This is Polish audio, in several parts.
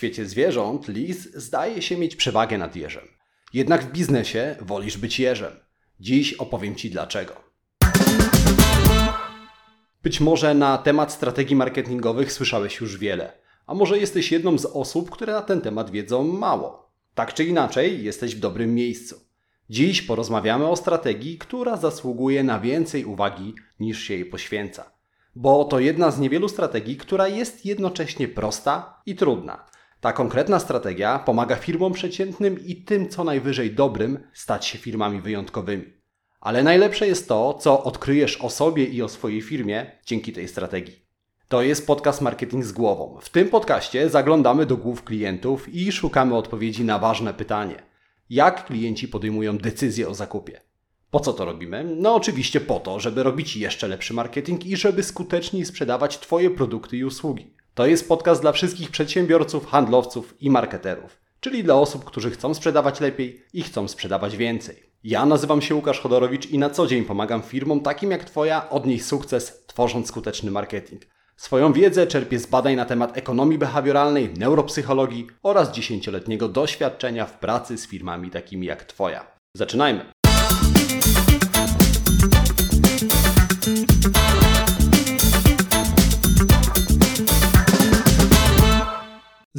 świecie zwierząt lis zdaje się mieć przewagę nad jeżem. Jednak w biznesie wolisz być jeżem. Dziś opowiem Ci dlaczego. Być może na temat strategii marketingowych słyszałeś już wiele, a może jesteś jedną z osób, które na ten temat wiedzą mało. Tak czy inaczej, jesteś w dobrym miejscu. Dziś porozmawiamy o strategii, która zasługuje na więcej uwagi niż się jej poświęca. Bo to jedna z niewielu strategii, która jest jednocześnie prosta i trudna. Ta konkretna strategia pomaga firmom przeciętnym i tym co najwyżej dobrym stać się firmami wyjątkowymi. Ale najlepsze jest to, co odkryjesz o sobie i o swojej firmie dzięki tej strategii. To jest podcast Marketing z głową. W tym podcaście zaglądamy do głów klientów i szukamy odpowiedzi na ważne pytanie: jak klienci podejmują decyzje o zakupie? Po co to robimy? No oczywiście po to, żeby robić jeszcze lepszy marketing i żeby skuteczniej sprzedawać Twoje produkty i usługi. To jest podcast dla wszystkich przedsiębiorców, handlowców i marketerów, czyli dla osób, którzy chcą sprzedawać lepiej i chcą sprzedawać więcej. Ja nazywam się Łukasz Chodorowicz i na co dzień pomagam firmom takim jak Twoja odnieść sukces, tworząc skuteczny marketing. Swoją wiedzę czerpię z badań na temat ekonomii behawioralnej, neuropsychologii oraz dziesięcioletniego doświadczenia w pracy z firmami takimi jak Twoja. Zaczynajmy!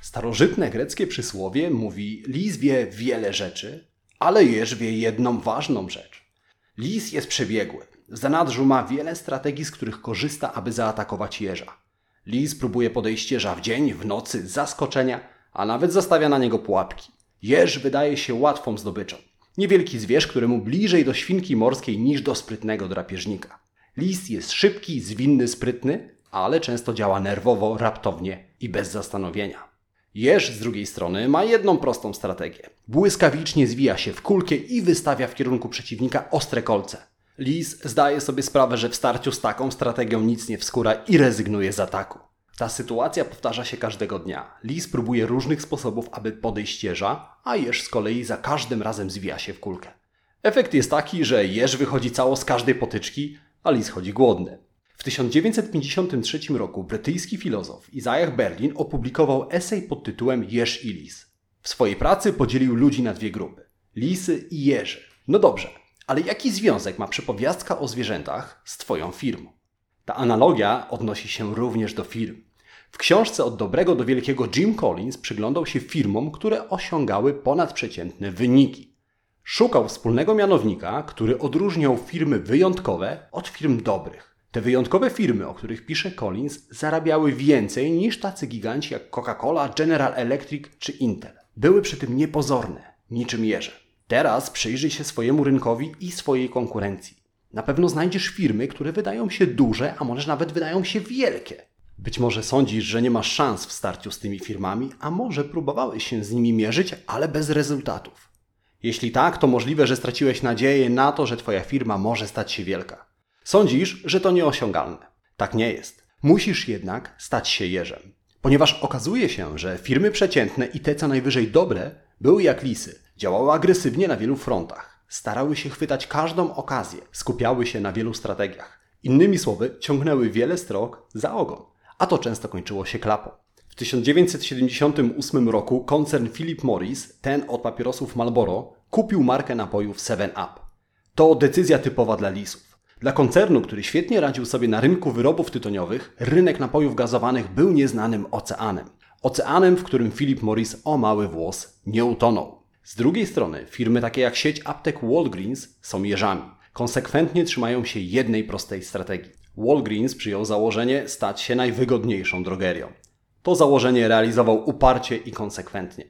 Starożytne greckie przysłowie mówi: Lis wie wiele rzeczy, ale jeż wie jedną ważną rzecz. Lis jest przebiegły. W zanadrzu ma wiele strategii, z których korzysta, aby zaatakować jeża. Lis próbuje podejść jeża w dzień, w nocy, zaskoczenia, a nawet zostawia na niego pułapki. Jeż wydaje się łatwą zdobyczą. Niewielki zwierz, któremu bliżej do świnki morskiej niż do sprytnego drapieżnika. Lis jest szybki, zwinny, sprytny, ale często działa nerwowo, raptownie i bez zastanowienia. Jeż z drugiej strony ma jedną prostą strategię. Błyskawicznie zwija się w kulkę i wystawia w kierunku przeciwnika ostre kolce. Lis zdaje sobie sprawę, że w starciu z taką strategią nic nie wskóra i rezygnuje z ataku. Ta sytuacja powtarza się każdego dnia. Lis próbuje różnych sposobów, aby podejść jeża, a jeż z kolei za każdym razem zwija się w kulkę. Efekt jest taki, że jeż wychodzi cało z każdej potyczki, a lis chodzi głodny. W 1953 roku brytyjski filozof Isaiah Berlin opublikował esej pod tytułem Jeż i lis. W swojej pracy podzielił ludzi na dwie grupy: lisy i jeży. No dobrze, ale jaki związek ma przepowiastka o zwierzętach z Twoją firmą? Ta analogia odnosi się również do firm. W książce Od dobrego do wielkiego Jim Collins przyglądał się firmom, które osiągały ponadprzeciętne wyniki. Szukał wspólnego mianownika, który odróżniał firmy wyjątkowe od firm dobrych. Te wyjątkowe firmy, o których pisze Collins, zarabiały więcej niż tacy giganci jak Coca-Cola, General Electric czy Intel. Były przy tym niepozorne, niczym jeże. Teraz przyjrzyj się swojemu rynkowi i swojej konkurencji. Na pewno znajdziesz firmy, które wydają się duże, a może nawet wydają się wielkie. Być może sądzisz, że nie masz szans w starciu z tymi firmami, a może próbowałeś się z nimi mierzyć, ale bez rezultatów. Jeśli tak, to możliwe, że straciłeś nadzieję na to, że Twoja firma może stać się wielka. Sądzisz, że to nieosiągalne. Tak nie jest. Musisz jednak stać się jeżem. Ponieważ okazuje się, że firmy przeciętne i te co najwyżej dobre były jak lisy. Działały agresywnie na wielu frontach. Starały się chwytać każdą okazję. Skupiały się na wielu strategiach. Innymi słowy, ciągnęły wiele strok za ogon. A to często kończyło się klapą. W 1978 roku koncern Philip Morris, ten od papierosów Marlboro, kupił markę napojów 7up. To decyzja typowa dla lisów. Dla koncernu, który świetnie radził sobie na rynku wyrobów tytoniowych, rynek napojów gazowanych był nieznanym oceanem. Oceanem, w którym Philip Morris o mały włos nie utonął. Z drugiej strony, firmy takie jak sieć aptek Walgreens są jeżami. Konsekwentnie trzymają się jednej prostej strategii. Walgreens przyjął założenie stać się najwygodniejszą drogerią. To założenie realizował uparcie i konsekwentnie.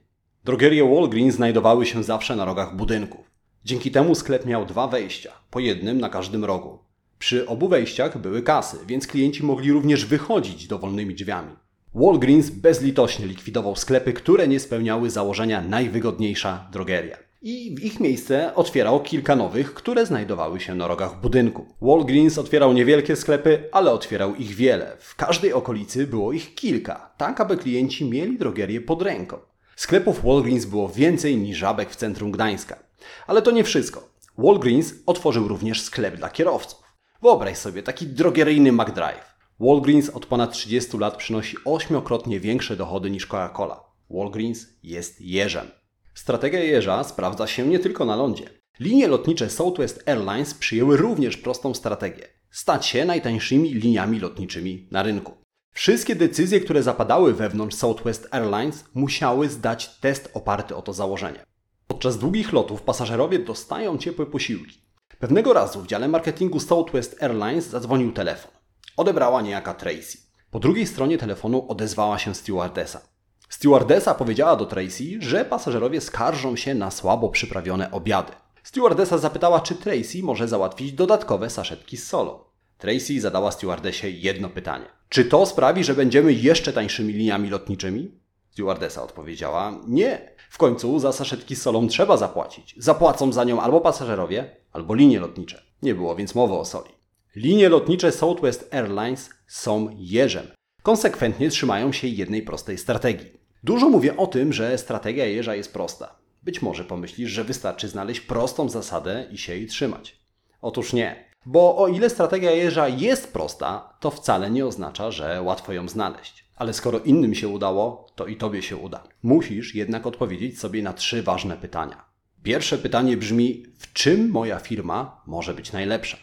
Drogerie Walgreens znajdowały się zawsze na rogach budynków. Dzięki temu sklep miał dwa wejścia, po jednym na każdym rogu. Przy obu wejściach były kasy, więc klienci mogli również wychodzić dowolnymi drzwiami. Walgreens bezlitośnie likwidował sklepy, które nie spełniały założenia najwygodniejsza drogeria. I w ich miejsce otwierał kilka nowych, które znajdowały się na rogach budynku. Walgreens otwierał niewielkie sklepy, ale otwierał ich wiele. W każdej okolicy było ich kilka, tak aby klienci mieli drogerię pod ręką. Sklepów Walgreens było więcej niż żabek w centrum Gdańska. Ale to nie wszystko. Walgreens otworzył również sklep dla kierowców. Wyobraź sobie taki drogieryjny McDrive. Walgreens od ponad 30 lat przynosi ośmiokrotnie większe dochody niż Coca-Cola. Walgreens jest jeżem. Strategia jeża sprawdza się nie tylko na lądzie. Linie lotnicze Southwest Airlines przyjęły również prostą strategię stać się najtańszymi liniami lotniczymi na rynku. Wszystkie decyzje, które zapadały wewnątrz Southwest Airlines, musiały zdać test oparty o to założenie. Podczas długich lotów pasażerowie dostają ciepłe posiłki. Pewnego razu w dziale marketingu Southwest Airlines zadzwonił telefon. Odebrała niejaka Tracy. Po drugiej stronie telefonu odezwała się stewardesa. Stewardesa powiedziała do Tracy, że pasażerowie skarżą się na słabo przyprawione obiady. Stewardesa zapytała, czy Tracy może załatwić dodatkowe saszetki z solą. Tracy zadała stewardesie jedno pytanie. Czy to sprawi, że będziemy jeszcze tańszymi liniami lotniczymi? Stewardesa odpowiedziała: Nie. W końcu za saszetki z solą trzeba zapłacić. Zapłacą za nią albo pasażerowie, albo linie lotnicze. Nie było więc mowy o soli. Linie lotnicze Southwest Airlines są jeżem. Konsekwentnie trzymają się jednej prostej strategii. Dużo mówię o tym, że strategia jeża jest prosta. Być może pomyślisz, że wystarczy znaleźć prostą zasadę i się jej trzymać. Otóż nie. Bo o ile strategia jeża jest prosta, to wcale nie oznacza, że łatwo ją znaleźć. Ale skoro innym się udało, to i tobie się uda. Musisz jednak odpowiedzieć sobie na trzy ważne pytania. Pierwsze pytanie brzmi: w czym moja firma może być najlepsza?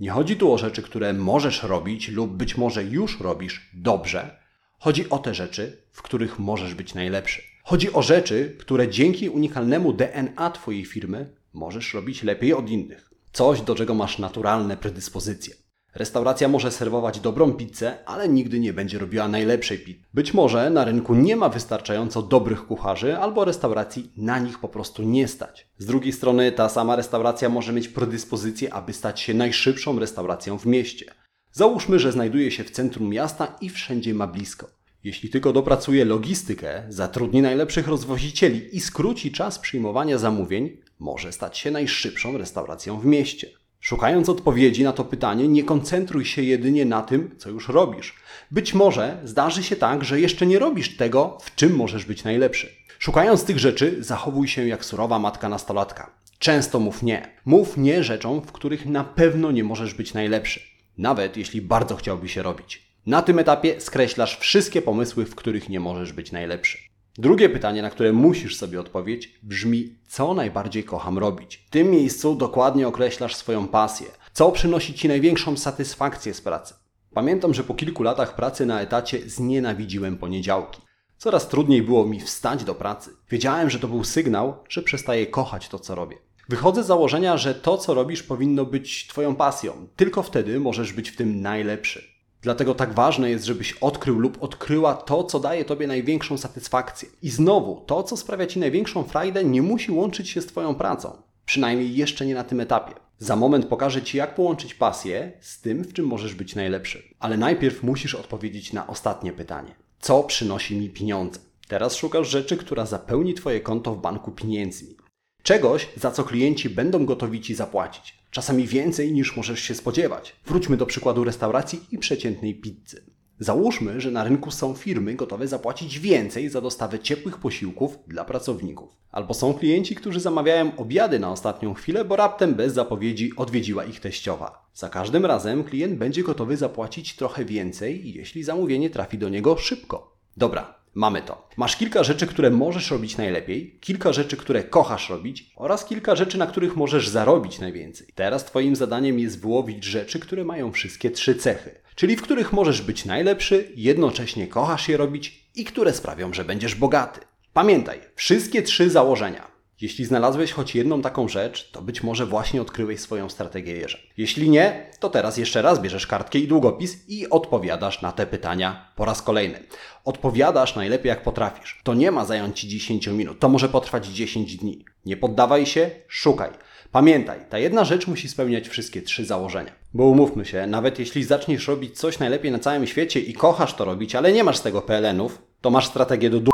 Nie chodzi tu o rzeczy, które możesz robić lub być może już robisz dobrze. Chodzi o te rzeczy, w których możesz być najlepszy. Chodzi o rzeczy, które dzięki unikalnemu DNA Twojej firmy możesz robić lepiej od innych. Coś, do czego masz naturalne predyspozycje. Restauracja może serwować dobrą pizzę, ale nigdy nie będzie robiła najlepszej pizzy. Być może na rynku nie ma wystarczająco dobrych kucharzy, albo restauracji na nich po prostu nie stać. Z drugiej strony ta sama restauracja może mieć predyspozycję, aby stać się najszybszą restauracją w mieście. Załóżmy, że znajduje się w centrum miasta i wszędzie ma blisko. Jeśli tylko dopracuje logistykę, zatrudni najlepszych rozwozicieli i skróci czas przyjmowania zamówień, może stać się najszybszą restauracją w mieście. Szukając odpowiedzi na to pytanie, nie koncentruj się jedynie na tym, co już robisz. Być może zdarzy się tak, że jeszcze nie robisz tego, w czym możesz być najlepszy. Szukając tych rzeczy, zachowuj się jak surowa matka nastolatka. Często mów nie. Mów nie rzeczom, w których na pewno nie możesz być najlepszy, nawet jeśli bardzo chciałbyś się robić. Na tym etapie skreślasz wszystkie pomysły, w których nie możesz być najlepszy. Drugie pytanie, na które musisz sobie odpowiedzieć, brzmi: co najbardziej kocham robić? W tym miejscu dokładnie określasz swoją pasję. Co przynosi ci największą satysfakcję z pracy? Pamiętam, że po kilku latach pracy na etacie znienawidziłem poniedziałki. Coraz trudniej było mi wstać do pracy. Wiedziałem, że to był sygnał, że przestaję kochać to, co robię. Wychodzę z założenia, że to, co robisz, powinno być Twoją pasją. Tylko wtedy możesz być w tym najlepszy. Dlatego tak ważne jest, żebyś odkrył lub odkryła to, co daje Tobie największą satysfakcję. I znowu, to, co sprawia Ci największą frajdę, nie musi łączyć się z Twoją pracą. Przynajmniej jeszcze nie na tym etapie. Za moment pokażę Ci, jak połączyć pasję z tym, w czym możesz być najlepszy. Ale najpierw musisz odpowiedzieć na ostatnie pytanie. Co przynosi mi pieniądze? Teraz szukasz rzeczy, która zapełni Twoje konto w banku pieniędzmi. Czegoś, za co klienci będą gotowi Ci zapłacić. Czasami więcej niż możesz się spodziewać. Wróćmy do przykładu restauracji i przeciętnej pizzy. Załóżmy, że na rynku są firmy gotowe zapłacić więcej za dostawę ciepłych posiłków dla pracowników. Albo są klienci, którzy zamawiają obiady na ostatnią chwilę, bo raptem bez zapowiedzi odwiedziła ich teściowa. Za każdym razem klient będzie gotowy zapłacić trochę więcej, jeśli zamówienie trafi do niego szybko. Dobra, Mamy to. Masz kilka rzeczy, które możesz robić najlepiej, kilka rzeczy, które kochasz robić oraz kilka rzeczy, na których możesz zarobić najwięcej. Teraz Twoim zadaniem jest wyłowić rzeczy, które mają wszystkie trzy cechy, czyli w których możesz być najlepszy, jednocześnie kochasz je robić i które sprawią, że będziesz bogaty. Pamiętaj, wszystkie trzy założenia jeśli znalazłeś choć jedną taką rzecz, to być może właśnie odkryłeś swoją strategię jeża. Jeśli nie, to teraz jeszcze raz bierzesz kartkę i długopis i odpowiadasz na te pytania po raz kolejny. Odpowiadasz najlepiej jak potrafisz. To nie ma zająć Ci 10 minut, to może potrwać 10 dni. Nie poddawaj się, szukaj. Pamiętaj, ta jedna rzecz musi spełniać wszystkie trzy założenia. Bo umówmy się, nawet jeśli zaczniesz robić coś najlepiej na całym świecie i kochasz to robić, ale nie masz z tego PLN-ów, to masz strategię do d...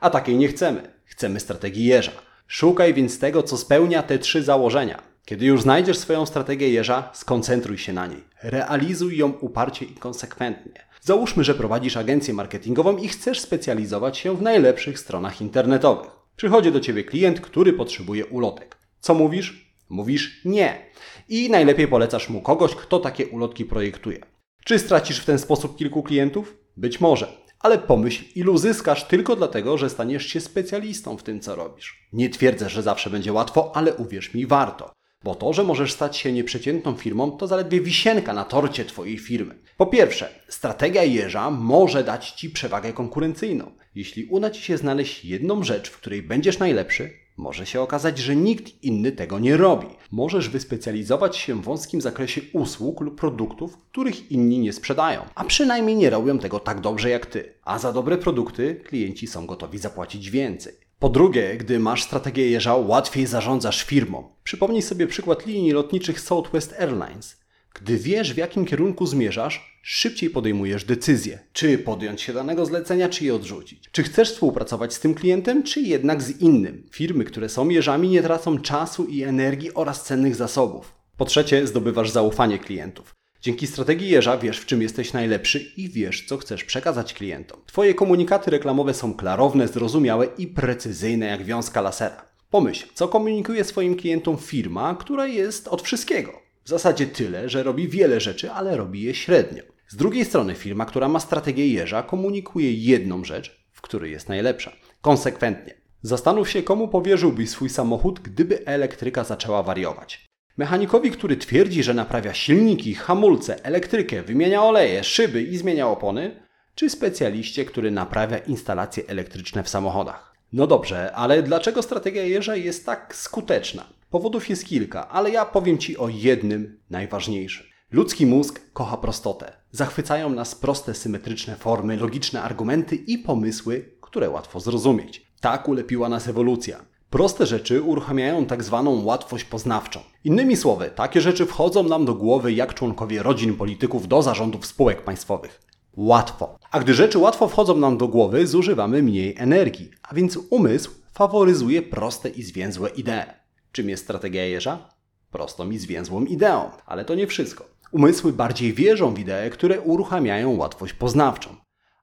A takiej nie chcemy. Chcemy strategii jeża. Szukaj więc tego, co spełnia te trzy założenia. Kiedy już znajdziesz swoją strategię jeża, skoncentruj się na niej. Realizuj ją uparcie i konsekwentnie. Załóżmy, że prowadzisz agencję marketingową i chcesz specjalizować się w najlepszych stronach internetowych. Przychodzi do ciebie klient, który potrzebuje ulotek. Co mówisz? Mówisz nie. I najlepiej polecasz mu kogoś, kto takie ulotki projektuje. Czy stracisz w ten sposób kilku klientów? Być może. Ale pomyśl, ilu zyskasz tylko dlatego, że staniesz się specjalistą w tym, co robisz. Nie twierdzę, że zawsze będzie łatwo, ale uwierz mi, warto. Bo to, że możesz stać się nieprzeciętną firmą, to zaledwie wisienka na torcie Twojej firmy. Po pierwsze, strategia jeża może dać Ci przewagę konkurencyjną. Jeśli uda Ci się znaleźć jedną rzecz, w której będziesz najlepszy, może się okazać, że nikt inny tego nie robi. Możesz wyspecjalizować się w wąskim zakresie usług lub produktów, których inni nie sprzedają, a przynajmniej nie robią tego tak dobrze jak ty. A za dobre produkty klienci są gotowi zapłacić więcej. Po drugie, gdy masz strategię jeża, łatwiej zarządzasz firmą. Przypomnij sobie przykład linii lotniczych Southwest Airlines. Gdy wiesz, w jakim kierunku zmierzasz, szybciej podejmujesz decyzję, czy podjąć się danego zlecenia, czy je odrzucić. Czy chcesz współpracować z tym klientem, czy jednak z innym. Firmy, które są jeżami, nie tracą czasu i energii oraz cennych zasobów. Po trzecie, zdobywasz zaufanie klientów. Dzięki strategii jeża wiesz, w czym jesteś najlepszy i wiesz, co chcesz przekazać klientom. Twoje komunikaty reklamowe są klarowne, zrozumiałe i precyzyjne jak wiązka lasera. Pomyśl, co komunikuje swoim klientom firma, która jest od wszystkiego. W zasadzie tyle, że robi wiele rzeczy, ale robi je średnio. Z drugiej strony firma, która ma strategię jeża, komunikuje jedną rzecz, w której jest najlepsza. Konsekwentnie. Zastanów się, komu powierzyłbyś swój samochód, gdyby elektryka zaczęła wariować. Mechanikowi, który twierdzi, że naprawia silniki, hamulce, elektrykę, wymienia oleje, szyby i zmienia opony, czy specjaliście, który naprawia instalacje elektryczne w samochodach? No dobrze, ale dlaczego strategia jeża jest tak skuteczna? Powodów jest kilka, ale ja powiem Ci o jednym najważniejszym. Ludzki mózg kocha prostotę. Zachwycają nas proste, symetryczne formy, logiczne argumenty i pomysły, które łatwo zrozumieć. Tak ulepiła nas ewolucja. Proste rzeczy uruchamiają tak zwaną łatwość poznawczą. Innymi słowy, takie rzeczy wchodzą nam do głowy jak członkowie rodzin polityków do zarządów spółek państwowych. Łatwo. A gdy rzeczy łatwo wchodzą nam do głowy, zużywamy mniej energii, a więc umysł faworyzuje proste i zwięzłe idee. Czym jest strategia jeża? Prostą i zwięzłą ideą, ale to nie wszystko. Umysły bardziej wierzą w idee, które uruchamiają łatwość poznawczą.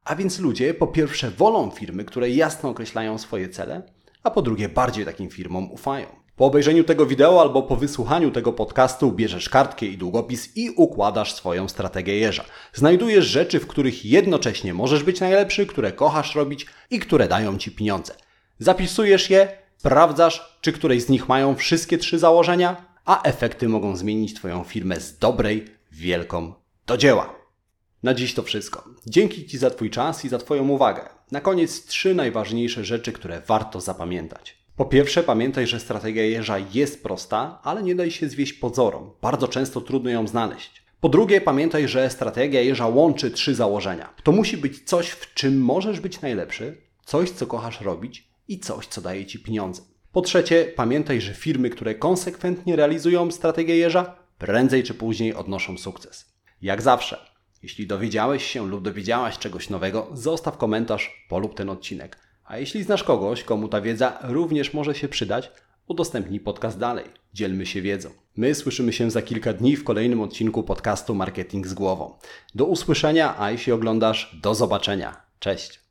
A więc ludzie po pierwsze wolą firmy, które jasno określają swoje cele, a po drugie bardziej takim firmom ufają. Po obejrzeniu tego wideo albo po wysłuchaniu tego podcastu bierzesz kartkę i długopis i układasz swoją strategię jeża. Znajdujesz rzeczy, w których jednocześnie możesz być najlepszy, które kochasz robić i które dają ci pieniądze. Zapisujesz je, sprawdzasz, czy któreś z nich mają wszystkie trzy założenia, a efekty mogą zmienić Twoją firmę z dobrej, wielką do dzieła. Na dziś to wszystko. Dzięki Ci za Twój czas i za Twoją uwagę. Na koniec trzy najważniejsze rzeczy, które warto zapamiętać. Po pierwsze, pamiętaj, że strategia jeża jest prosta, ale nie daj się zwieść pozorom. Bardzo często trudno ją znaleźć. Po drugie, pamiętaj, że strategia jeża łączy trzy założenia. To musi być coś, w czym możesz być najlepszy, coś, co kochasz robić i coś, co daje Ci pieniądze. Po trzecie, pamiętaj, że firmy, które konsekwentnie realizują strategię jeża, prędzej czy później odnoszą sukces. Jak zawsze, jeśli dowiedziałeś się lub dowiedziałaś czegoś nowego, zostaw komentarz, polub ten odcinek. A jeśli znasz kogoś, komu ta wiedza również może się przydać, udostępnij podcast dalej. Dzielmy się wiedzą. My słyszymy się za kilka dni w kolejnym odcinku podcastu Marketing z głową. Do usłyszenia, a jeśli oglądasz, do zobaczenia. Cześć.